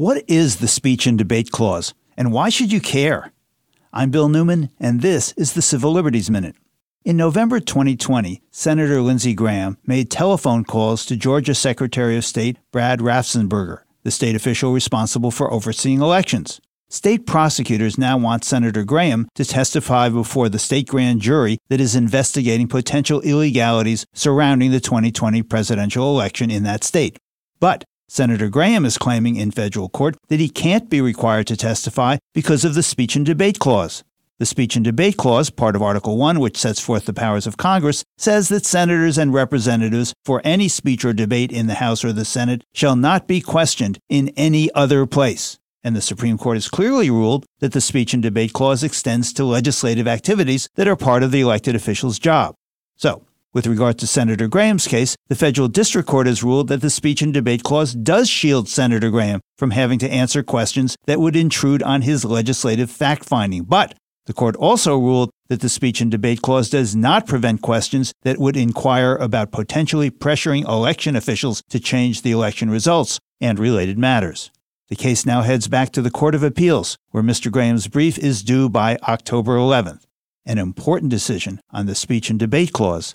What is the speech and debate clause, and why should you care? I'm Bill Newman, and this is the Civil Liberties Minute. In November 2020, Senator Lindsey Graham made telephone calls to Georgia Secretary of State Brad Raffensperger, the state official responsible for overseeing elections. State prosecutors now want Senator Graham to testify before the state grand jury that is investigating potential illegalities surrounding the 2020 presidential election in that state. But Senator Graham is claiming in federal court that he can't be required to testify because of the speech and debate clause. The speech and debate clause, part of Article 1, which sets forth the powers of Congress, says that senators and representatives for any speech or debate in the House or the Senate shall not be questioned in any other place. And the Supreme Court has clearly ruled that the speech and debate clause extends to legislative activities that are part of the elected official's job. So, with regard to Senator Graham's case, the federal district court has ruled that the speech and debate clause does shield Senator Graham from having to answer questions that would intrude on his legislative fact finding. But the court also ruled that the speech and debate clause does not prevent questions that would inquire about potentially pressuring election officials to change the election results and related matters. The case now heads back to the Court of Appeals, where Mr. Graham's brief is due by October 11th. An important decision on the speech and debate clause